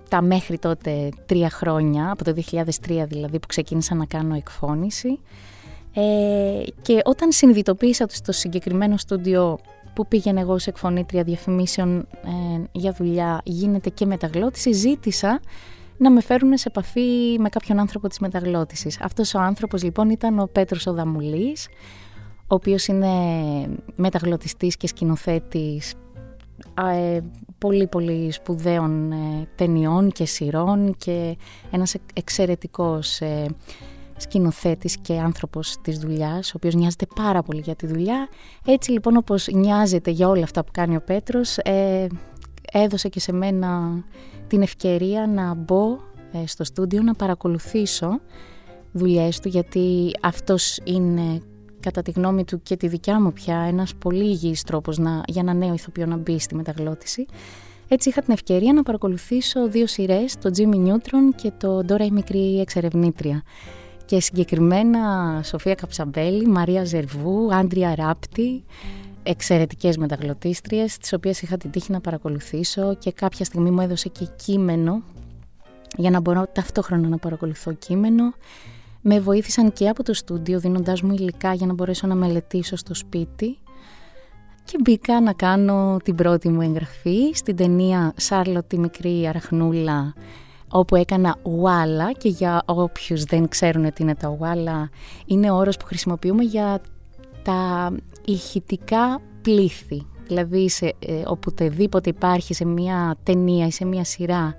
τα μέχρι τότε τρία χρόνια, από το 2003 δηλαδή που ξεκίνησα να κάνω εκφώνηση ε, και όταν συνειδητοποίησα ότι στο συγκεκριμένο στούντιο που πήγαινε εγώ σε εκφωνήτρια διαφημίσεων ε, για δουλειά γίνεται και μεταγλώτηση, ζήτησα να με φέρουν σε επαφή με κάποιον άνθρωπο της μεταγλώτησης. Αυτός ο άνθρωπος λοιπόν ήταν ο Πέτρος Οδαμουλής, ο οποίος είναι μεταγλωτιστής και σκηνοθέτης ε, πολύ πολύ σπουδαίων ε, ταινιών και σειρών και ένας εξαιρετικός ε, σκηνοθέτης και άνθρωπος της δουλειάς, ο οποίος νοιάζεται πάρα πολύ για τη δουλειά. Έτσι λοιπόν όπως νοιάζεται για όλα αυτά που κάνει ο Πέτρος, ε, έδωσε και σε μένα την ευκαιρία να μπω ε, στο στούντιο να παρακολουθήσω δουλειές του γιατί αυτός είναι κατά τη γνώμη του και τη δικιά μου πια ένας πολύ υγιής τρόπος να, για ένα νέο ηθοποιό να μπει στη μεταγλώτηση. Έτσι είχα την ευκαιρία να παρακολουθήσω δύο σειρές, το Jimmy Neutron και το Dora η μικρή εξερευνήτρια. Και συγκεκριμένα Σοφία Καψαμπέλη, Μαρία Ζερβού, Άντρια Ράπτη, εξαιρετικές μεταγλωτίστριες, τις οποίες είχα την τύχη να παρακολουθήσω και κάποια στιγμή μου έδωσε και κείμενο για να μπορώ ταυτόχρονα να παρακολουθώ κείμενο. Με βοήθησαν και από το στούντιο δίνοντάς μου υλικά για να μπορέσω να μελετήσω στο σπίτι και μπήκα να κάνω την πρώτη μου εγγραφή στην ταινία «Σάρλο τη μικρή αραχνούλα» όπου έκανα ουάλα και για όποιους δεν ξέρουν τι είναι τα ουάλα είναι ο όρος που χρησιμοποιούμε για τα ηχητικά πλήθη. Δηλαδή σε, ε, οπουδήποτε υπάρχει σε μια ταινία ή σε μια σειρά ε,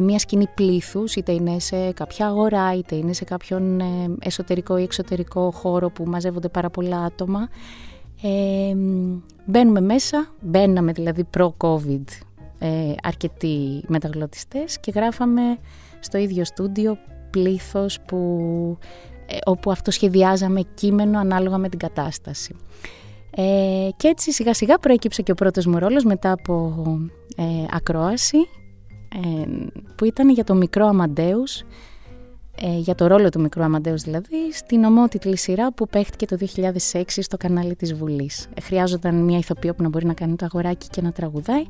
μια σκηνή πλήθους, είτε είναι σε κάποια αγορά, είτε είναι σε κάποιον ε, εσωτερικό ή εξωτερικό χώρο που μαζεύονται πάρα πολλά άτομα. Ε, μπαίνουμε μέσα, μπαίναμε δηλαδή προ-COVID ε, αρκετοί μεταγλωτιστές και γράφαμε στο ίδιο στούντιο πλήθος που, ε, όπου αυτοσχεδιάζαμε κείμενο ανάλογα με την κατάσταση. Ε, και έτσι σιγά σιγά προέκυψε και ο πρώτος μου ρόλος μετά από ε, ακρόαση ε, που ήταν για το μικρό Αμαντέους ε, για το ρόλο του μικρού Αμαντέους δηλαδή, στην ομότιτλη σειρά που παίχτηκε το 2006 στο κανάλι της Βουλής. Ε, χρειάζονταν μια ηθοποιό που να μπορεί να κάνει το αγοράκι και να τραγουδάει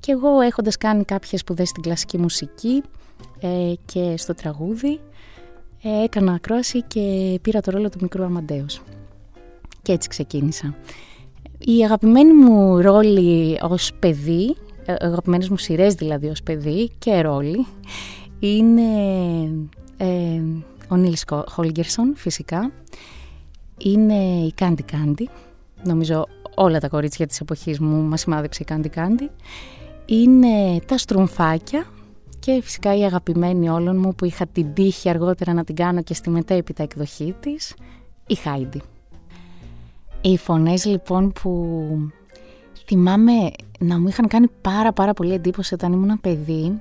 και εγώ έχοντας κάνει κάποιες σπουδές στην κλασική μουσική ε, και στο τραγούδι ε, έκανα ακρόαση και πήρα το ρόλο του μικρού Αμαντέους. Και έτσι ξεκίνησα. Η αγαπημένη μου ρόλη ως παιδί, αγαπημένες μου σειρές δηλαδή ως παιδί και ρόλη, είναι ε, ο Νίλς Χόλγκερσον φυσικά. Είναι η Κάντι Κάντι. Νομίζω όλα τα κορίτσια της εποχής μου μας σημάδεψε η Κάντι Κάντι. Είναι τα στρουμφάκια και φυσικά η αγαπημένη όλων μου που είχα την τύχη αργότερα να την κάνω και στη μετέπειτα εκδοχή της, η Χάιντι. Οι φωνές λοιπόν που θυμάμαι να μου είχαν κάνει πάρα πάρα πολύ εντύπωση όταν ήμουν παιδί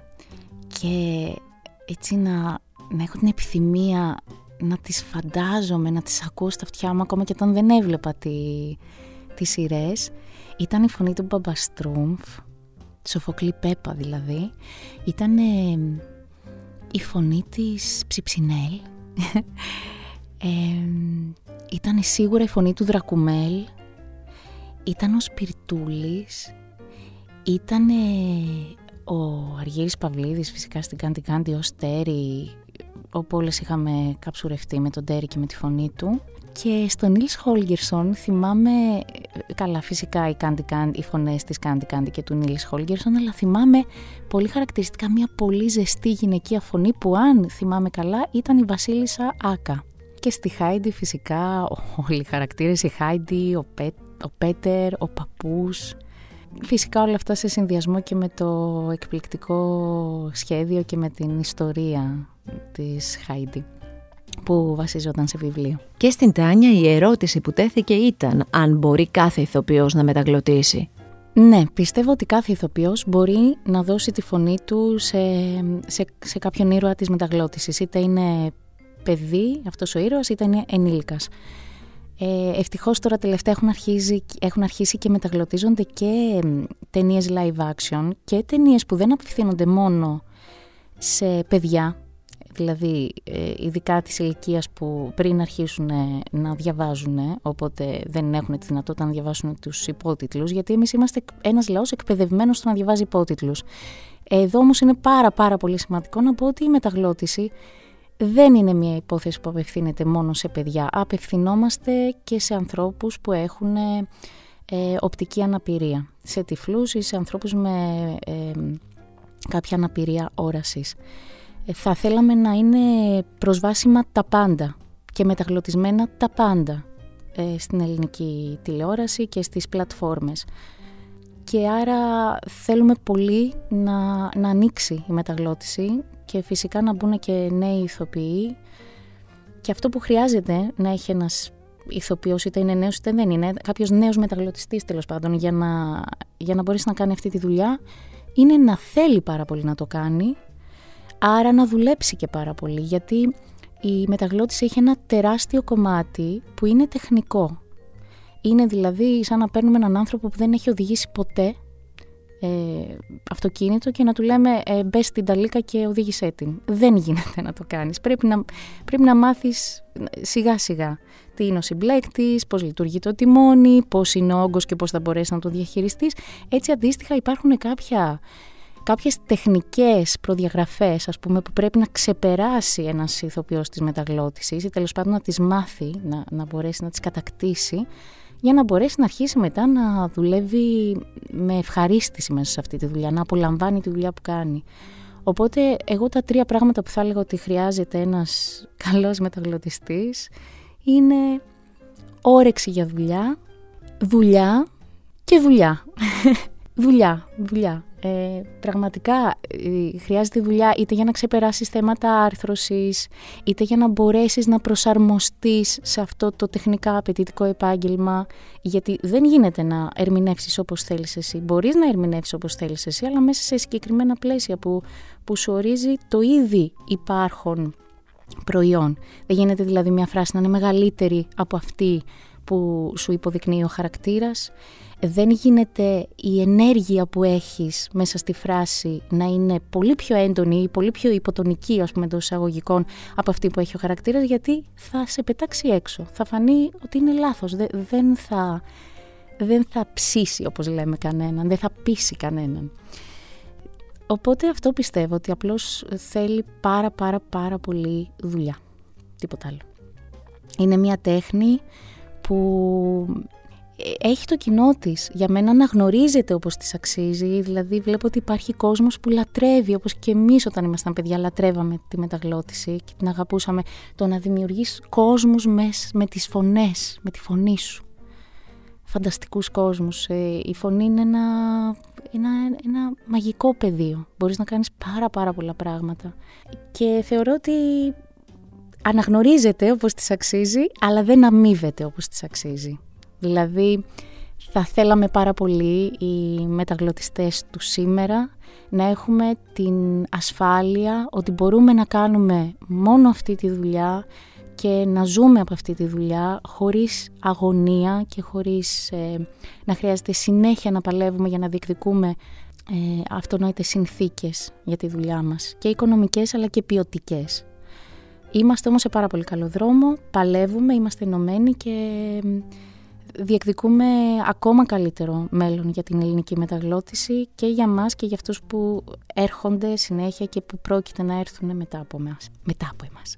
και έτσι να να έχω την επιθυμία να τις φαντάζομαι, να τις ακούω στα αυτιά μου ακόμα και όταν δεν έβλεπα τη, τις σειρές. Ήταν η φωνή του Μπαμπαστρούμφ, της Σοφοκλή Πέπα δηλαδή, ήταν η φωνή της Ψιψινέλ, ε, ήταν σίγουρα η φωνή του Δρακουμέλ, ήταν ο Σπιρτούλης, ήταν ο Αργύρης Παυλίδης φυσικά στην Κάντι Κάντι ως Τέρι όπου όλες είχαμε καψουρευτεί με τον Τέρι και με τη φωνή του. Και στον Νίλς Χόλγκερσον θυμάμαι, καλά φυσικά οι, Candy Candy, οι φωνές της Κάντι Κάντι και του Νίλς Χόλγκερσον, αλλά θυμάμαι πολύ χαρακτηριστικά μια πολύ ζεστή γυναικεία φωνή που αν θυμάμαι καλά ήταν η Βασίλισσα Άκα. Και στη Χάιντι φυσικά όλοι οι χαρακτήρες, η Χάιντι, ο, ο Πέτερ, ο παππούς, Φυσικά όλα αυτά σε συνδυασμό και με το εκπληκτικό σχέδιο και με την ιστορία της Χάιντι που βασίζονταν σε βιβλίο. Και στην Τάνια η ερώτηση που τέθηκε ήταν αν μπορεί κάθε ηθοποιός να μεταγλωτήσει. Ναι, πιστεύω ότι κάθε ηθοποιός μπορεί να δώσει τη φωνή του σε, σε, σε κάποιον ήρωα της μεταγλώτησης. Είτε είναι παιδί αυτός ο ήρωας, είτε είναι ενήλικας. Ε, Ευτυχώς τώρα τελευταία έχουν αρχίσει, έχουν αρχίσει και μεταγλωτίζονται και ταινίες live action και ταινίες που δεν απευθύνονται μόνο σε παιδιά, δηλαδή ε, ειδικά της ηλικίας που πριν αρχίσουν να διαβάζουν, οπότε δεν έχουν τη δυνατότητα να διαβάσουν τους υπότιτλους, γιατί εμείς είμαστε ένας λαός εκπαιδευμένος στο να διαβάζει υπότιτλους. Εδώ όμως είναι πάρα πάρα πολύ σημαντικό να πω ότι η μεταγλώτηση δεν είναι μια υπόθεση που απευθύνεται μόνο σε παιδιά. Απευθυνόμαστε και σε ανθρώπους που έχουν ε, οπτική αναπηρία. Σε τυφλούς ή σε ανθρώπους με ε, κάποια αναπηρία όρασης. Ε, θα θέλαμε να είναι προσβάσιμα τα πάντα και μεταγλωτισμένα τα πάντα ε, στην ελληνική τηλεόραση και στις πλατφόρμες. Και άρα θέλουμε πολύ να, να ανοίξει η μεταγλώτηση και φυσικά να μπουν και νέοι ηθοποιοί και αυτό που χρειάζεται να έχει ένας ηθοποιός είτε είναι νέος είτε δεν είναι κάποιος νέος μεταγλωτιστής τέλος πάντων για να, για να μπορέσει να κάνει αυτή τη δουλειά είναι να θέλει πάρα πολύ να το κάνει άρα να δουλέψει και πάρα πολύ γιατί η μεταγλώτηση έχει ένα τεράστιο κομμάτι που είναι τεχνικό. Είναι δηλαδή σαν να παίρνουμε έναν άνθρωπο που δεν έχει οδηγήσει ποτέ ε, αυτοκίνητο και να του λέμε ε, μπες στην ταλίκα και οδήγησέ την. Δεν γίνεται να το κάνεις. Πρέπει να, πρέπει να μάθεις σιγά σιγά τι είναι ο συμπλέκτης, πώς λειτουργεί το τιμόνι, πώς είναι ο όγκος και πώς θα μπορέσεις να το διαχειριστείς. Έτσι αντίστοιχα υπάρχουν κάποια κάποιες τεχνικές προδιαγραφές ας πούμε, που πρέπει να ξεπεράσει ένας ηθοποιός της μεταγλώτησης ή τέλος πάντων να τις μάθει, να, να μπορέσει να τις κατακτήσει για να μπορέσει να αρχίσει μετά να δουλεύει με ευχαρίστηση μέσα σε αυτή τη δουλειά, να απολαμβάνει τη δουλειά που κάνει. Οπότε εγώ τα τρία πράγματα που θα έλεγα ότι χρειάζεται ένας καλός μεταγλωτιστής είναι όρεξη για δουλειά, δουλειά και δουλειά. δουλειά, δουλειά. Ε, πραγματικά ε, χρειάζεται δουλειά είτε για να ξεπεράσεις θέματα άρθρωσης, είτε για να μπορέσεις να προσαρμοστείς σε αυτό το τεχνικά απαιτητικό επάγγελμα, γιατί δεν γίνεται να ερμηνεύσεις όπως θέλεις εσύ. Μπορείς να ερμηνεύσεις όπως θέλεις εσύ, αλλά μέσα σε συγκεκριμένα πλαίσια που, που σου ορίζει το ήδη υπάρχον προϊόν. Δεν γίνεται δηλαδή μια φράση να είναι μεγαλύτερη από αυτή που σου υποδεικνύει ο χαρακτήρας δεν γίνεται η ενέργεια που έχεις μέσα στη φράση να είναι πολύ πιο έντονη ή πολύ πιο υποτονική ας πούμε των εισαγωγικών από αυτή που έχει ο χαρακτήρας γιατί θα σε πετάξει έξω, θα φανεί ότι είναι λάθος, δεν, θα, δεν θα ψήσει όπως λέμε κανέναν, δεν θα πείσει κανέναν. Οπότε αυτό πιστεύω ότι απλώς θέλει πάρα πάρα πάρα πολύ δουλειά, τίποτα άλλο. Είναι μια τέχνη που ε, έχει το κοινό της. Για μένα αναγνωρίζεται όπως της αξίζει. Δηλαδή, βλέπω ότι υπάρχει κόσμος που λατρεύει, όπως και εμείς όταν ήμασταν παιδιά, λατρεύαμε τη μεταγλώτηση και την αγαπούσαμε. Το να δημιουργείς κόσμους με τις φωνές, με τη φωνή σου. Φανταστικούς κόσμους. Ε, η φωνή είναι ένα, ένα, ένα μαγικό πεδίο. Μπορείς να κάνεις πάρα πάρα πολλά πράγματα. Και θεωρώ ότι αναγνωρίζεται όπως της αξίζει, αλλά δεν αμείβεται όπως της αξίζει. Δηλαδή θα θέλαμε πάρα πολύ οι μεταγλωτιστές του σήμερα να έχουμε την ασφάλεια ότι μπορούμε να κάνουμε μόνο αυτή τη δουλειά και να ζούμε από αυτή τη δουλειά χωρίς αγωνία και χωρίς ε, να χρειάζεται συνέχεια να παλεύουμε για να διεκδικούμε ε, αυτονόητες συνθήκες για τη δουλειά μας και οικονομικές αλλά και ποιοτικές. Είμαστε όμως σε πάρα πολύ καλό δρόμο, παλεύουμε, είμαστε ενωμένοι και διεκδικούμε ακόμα καλύτερο μέλλον για την ελληνική μεταγλώτηση και για μας και για αυτούς που έρχονται συνέχεια και που πρόκειται να έρθουν μετά από εμάς. Μετά από εμάς.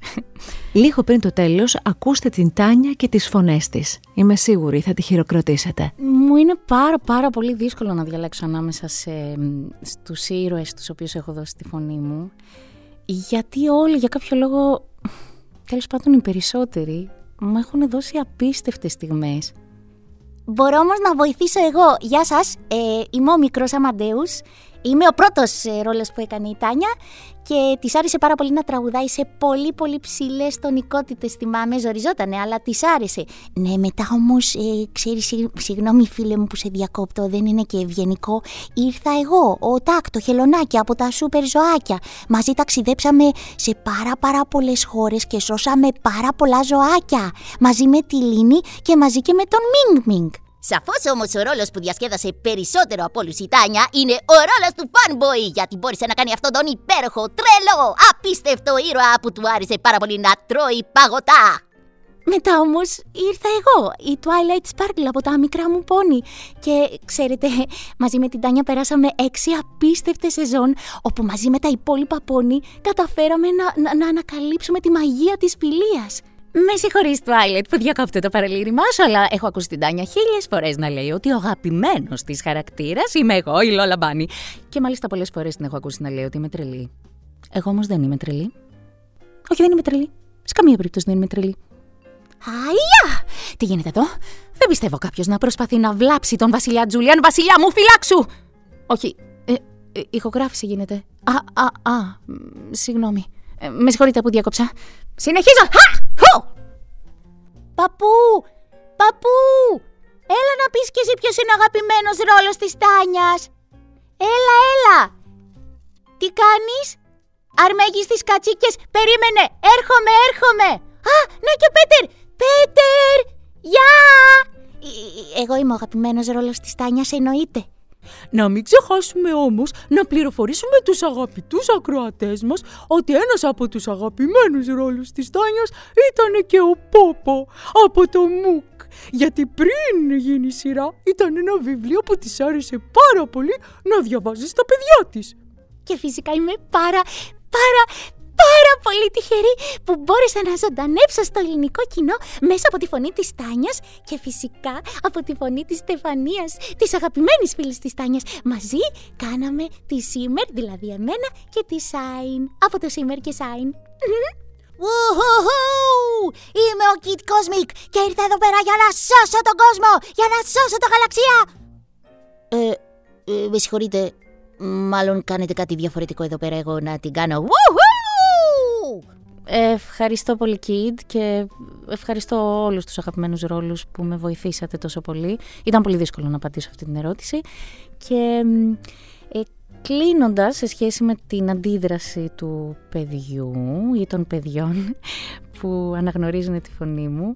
Λίγο πριν το τέλος, ακούστε την Τάνια και τις φωνές της. Είμαι σίγουρη θα τη χειροκροτήσετε. Μου είναι πάρα πάρα πολύ δύσκολο να διαλέξω ανάμεσα σε, στους ήρωες τους οποίους έχω δώσει τη φωνή μου. Γιατί όλοι για κάποιο λόγο, τέλος πάντων οι περισσότεροι, μου έχουν δώσει απίστευτες στιγμές Μπορώ όμως να βοηθήσω εγώ. Γεια σας, ε, είμαι ο μικρός Αμαντέους. Είμαι ο πρώτος ε, ρόλος που έκανε η Τάνια και της άρεσε πάρα πολύ να τραγουδάει σε πολύ πολύ ψηλές τονικότητες. Θυμάμαι, ζοριζότανε, αλλά της άρεσε. Ναι, μετά όμως, ε, ξέρεις, συγγνώμη φίλε μου που σε διακόπτω, δεν είναι και ευγενικό. Ήρθα εγώ, ο Τάκ, το χελονάκι από τα σούπερ ζωάκια. Μαζί ταξιδέψαμε σε πάρα πάρα πολλές χώρες και σώσαμε πάρα πολλά ζωάκια. Μαζί με τη Λίνη και μαζί και με τον Μινγκ Μινγκ. Σαφώ όμως ο ρόλος που διασκέδασε περισσότερο από όλους η Τάνια είναι ο ρόλος του fanboy, γιατί μπόρεσε να κάνει αυτόν τον υπέροχο, τρελό, απίστευτο ήρωα που του άρεσε πάρα πολύ να τρώει παγωτά. Μετά όμως ήρθα εγώ, η Twilight Sparkle από τα μικρά μου πόνι. Και ξέρετε, μαζί με την Τάνια περάσαμε έξι απίστευτες σεζόν, όπου μαζί με τα υπόλοιπα πόνι καταφέραμε να, να, να ανακαλύψουμε τη μαγεία της φιλίας. Με συγχωρείς, Twilight, που διακόπτω το παραλήρημά σου, αλλά έχω ακούσει την Τάνια χίλιες φορές να λέει ότι ο αγαπημένος της χαρακτήρας είμαι εγώ, η Λόλα Μπάνι. Και μάλιστα πολλές φορές την έχω ακούσει να λέει ότι είμαι τρελή. Εγώ όμως δεν είμαι τρελή. Όχι, δεν είμαι τρελή. Σε καμία περίπτωση δεν είμαι τρελή. Αϊα! Τι γίνεται εδώ; Δεν πιστεύω κάποιος να προσπαθεί να βλάψει τον Βασιλιά Τζούλιαν. Βασιλιά μου, φυλάξου! Όχι. Ε, ε, ηχογράφηση γίνεται. Α, α, α. Συγγνώμη. Ε, με συγχωρείτε που διάκοψα. Συνεχίζω! Παππού! Παππού! Έλα να πεις και εσύ ποιος είναι ο αγαπημένος ρόλος της Τάνιας. Έλα, έλα! Τι κάνεις; Αρμέγεις στις κατσίκες, περίμενε, έρχομαι, έρχομαι. Α, ναι και ο Πέτερ, Πέτερ, γεια. Ε, Εγώ είμαι ο αγαπημένος ρόλος της Τάνιας, εννοείται. Να μην ξεχάσουμε όμως να πληροφορήσουμε τους αγαπητούς ακροατές μας ότι ένας από τους αγαπημένους ρόλους της Τάνιας ήταν και ο Πόπο από το ΜΟΥΚ. Γιατί πριν γίνει η σειρά ήταν ένα βιβλίο που της άρεσε πάρα πολύ να διαβάζεις στα παιδιά της. Και φυσικά είμαι πάρα, πάρα, πάρα πολύ τυχερή που μπόρεσα να ζωντανέψω στο ελληνικό κοινό μέσα από τη φωνή της Τάνιας και φυσικά από τη φωνή της Στεφανίας, της αγαπημένης φίλης της Τάνιας. Μαζί κάναμε τη Σίμερ, δηλαδή εμένα και τη Σάιν. Από το Σίμερ και Σάιν. Είμαι ο Kid Cosmic και ήρθα εδώ πέρα για να σώσω τον κόσμο, για να σώσω το γαλαξία. Ε, ε, με συγχωρείτε, μάλλον κάνετε κάτι διαφορετικό εδώ πέρα εγώ να την κάνω. Ευχαριστώ πολύ Kid και ευχαριστώ όλους τους αγαπημένους ρόλους που με βοηθήσατε τόσο πολύ. Ήταν πολύ δύσκολο να απαντήσω αυτή την ερώτηση και ε, κλείνοντας σε σχέση με την αντίδραση του παιδιού ή των παιδιών που αναγνωρίζουν τη φωνή μου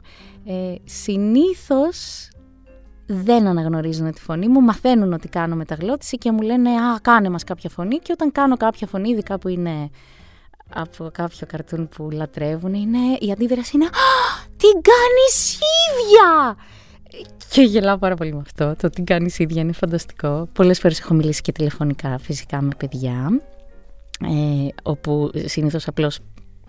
ε, συνήθως δεν αναγνωρίζουν τη φωνή μου, μαθαίνουν ότι κάνω μεταγλώτηση και μου λένε «Α, κάνε μας κάποια φωνή» και όταν κάνω κάποια φωνή, ειδικά που είναι από κάποιο καρτούν που λατρεύουν, είναι, η αντίδραση είναι «Α, την κάνεις ίδια!» Και γελάω πάρα πολύ με αυτό. Το τι κάνεις ίδια είναι φανταστικό. Πολλές φορές έχω μιλήσει και τηλεφωνικά φυσικά με παιδιά, ε, όπου συνήθως απλώς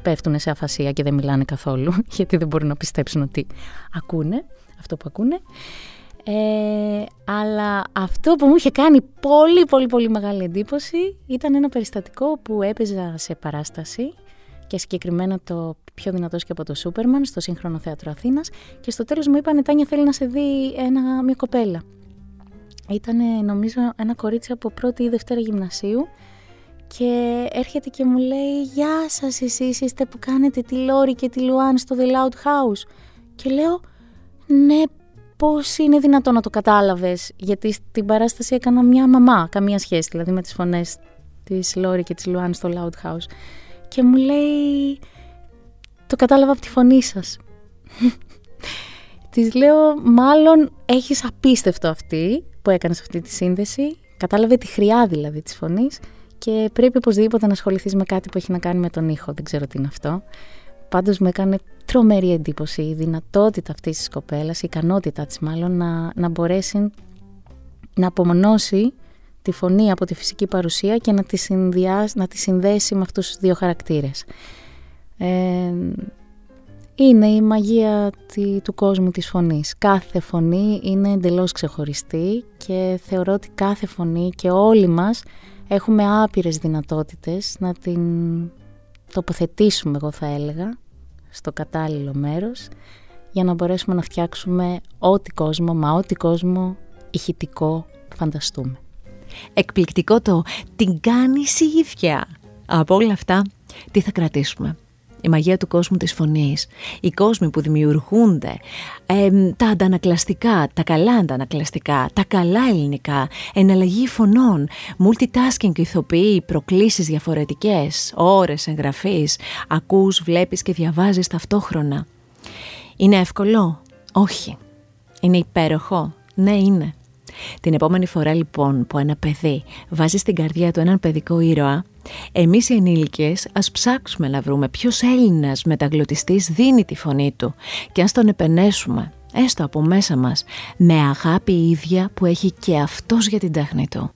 πέφτουν σε αφασία και δεν μιλάνε καθόλου, γιατί δεν μπορούν να πιστέψουν ότι ακούνε αυτό που ακούνε. Ε, αλλά αυτό που μου είχε κάνει πολύ πολύ πολύ μεγάλη εντύπωση ήταν ένα περιστατικό που έπαιζα σε παράσταση και συγκεκριμένα το πιο δυνατός και από το Σούπερμαν στο Σύγχρονο Θέατρο Αθήνας και στο τέλος μου είπανε Τάνια θέλει να σε δει ένα, μια κοπέλα. Ήταν νομίζω ένα κορίτσι από πρώτη ή δευτέρα γυμνασίου και έρχεται και μου λέει «Γεια σας εσείς είστε που κάνετε τη Λόρη και τη Λουάν στο The Loud House» και λέω «Ναι πώς είναι δυνατό να το κατάλαβες, γιατί στην παράσταση έκανα μια μαμά, καμία σχέση δηλαδή με τις φωνές της Λόρη και της Λουάν στο Loud House. Και μου λέει, το κατάλαβα από τη φωνή σας. Της λέω, μάλλον έχεις απίστευτο αυτή που έκανες αυτή τη σύνδεση. Κατάλαβε τη χρειά δηλαδή της φωνής και πρέπει οπωσδήποτε να ασχοληθείς με κάτι που έχει να κάνει με τον ήχο. Δεν ξέρω τι είναι αυτό. Πάντως μου έκανε τρομερή εντύπωση η δυνατότητα αυτής της κοπέλας, η ικανότητα της μάλλον να, να μπορέσει να απομονώσει τη φωνή από τη φυσική παρουσία και να τη, συνδυάσει, να τη συνδέσει με αυτούς τους δύο χαρακτήρες. Ε, είναι η μαγεία του κόσμου της φωνής. Κάθε φωνή είναι εντελώς ξεχωριστή και θεωρώ ότι κάθε φωνή και όλοι μας έχουμε άπειρες δυνατότητες να την τοποθετήσουμε εγώ θα έλεγα στο κατάλληλο μέρος για να μπορέσουμε να φτιάξουμε ό,τι κόσμο, μα ό,τι κόσμο ηχητικό φανταστούμε. Εκπληκτικό το «την κάνεις η ίδια». Από όλα αυτά, τι θα κρατήσουμε; Η μαγεία του κόσμου της φωνής, οι κόσμοι που δημιουργούνται, τα αντανακλαστικά, τα καλά αντανακλαστικά, τα καλά ελληνικά, εναλλαγή φωνών, multitasking ηθοποιοί, προκλήσεις διαφορετικές, ώρες εγγραφής, ακούς, βλέπεις και διαβάζεις ταυτόχρονα. Είναι εύκολο; Όχι. Είναι υπέροχο; Ναι, είναι. Την επόμενη φορά λοιπόν που ένα παιδί βάζει στην καρδιά του έναν παιδικό ήρωα, εμείς οι ενήλικες ας ψάξουμε να βρούμε ποιος Έλληνας μεταγλωτιστής δίνει τη φωνή του και ας τον επενέσουμε, έστω από μέσα μας, με αγάπη ίδια που έχει και αυτός για την τέχνη του.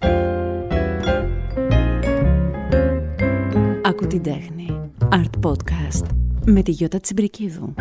Ακού την τέχνη. Art Podcast με τη Γιώτα Τσιμπρικίδου.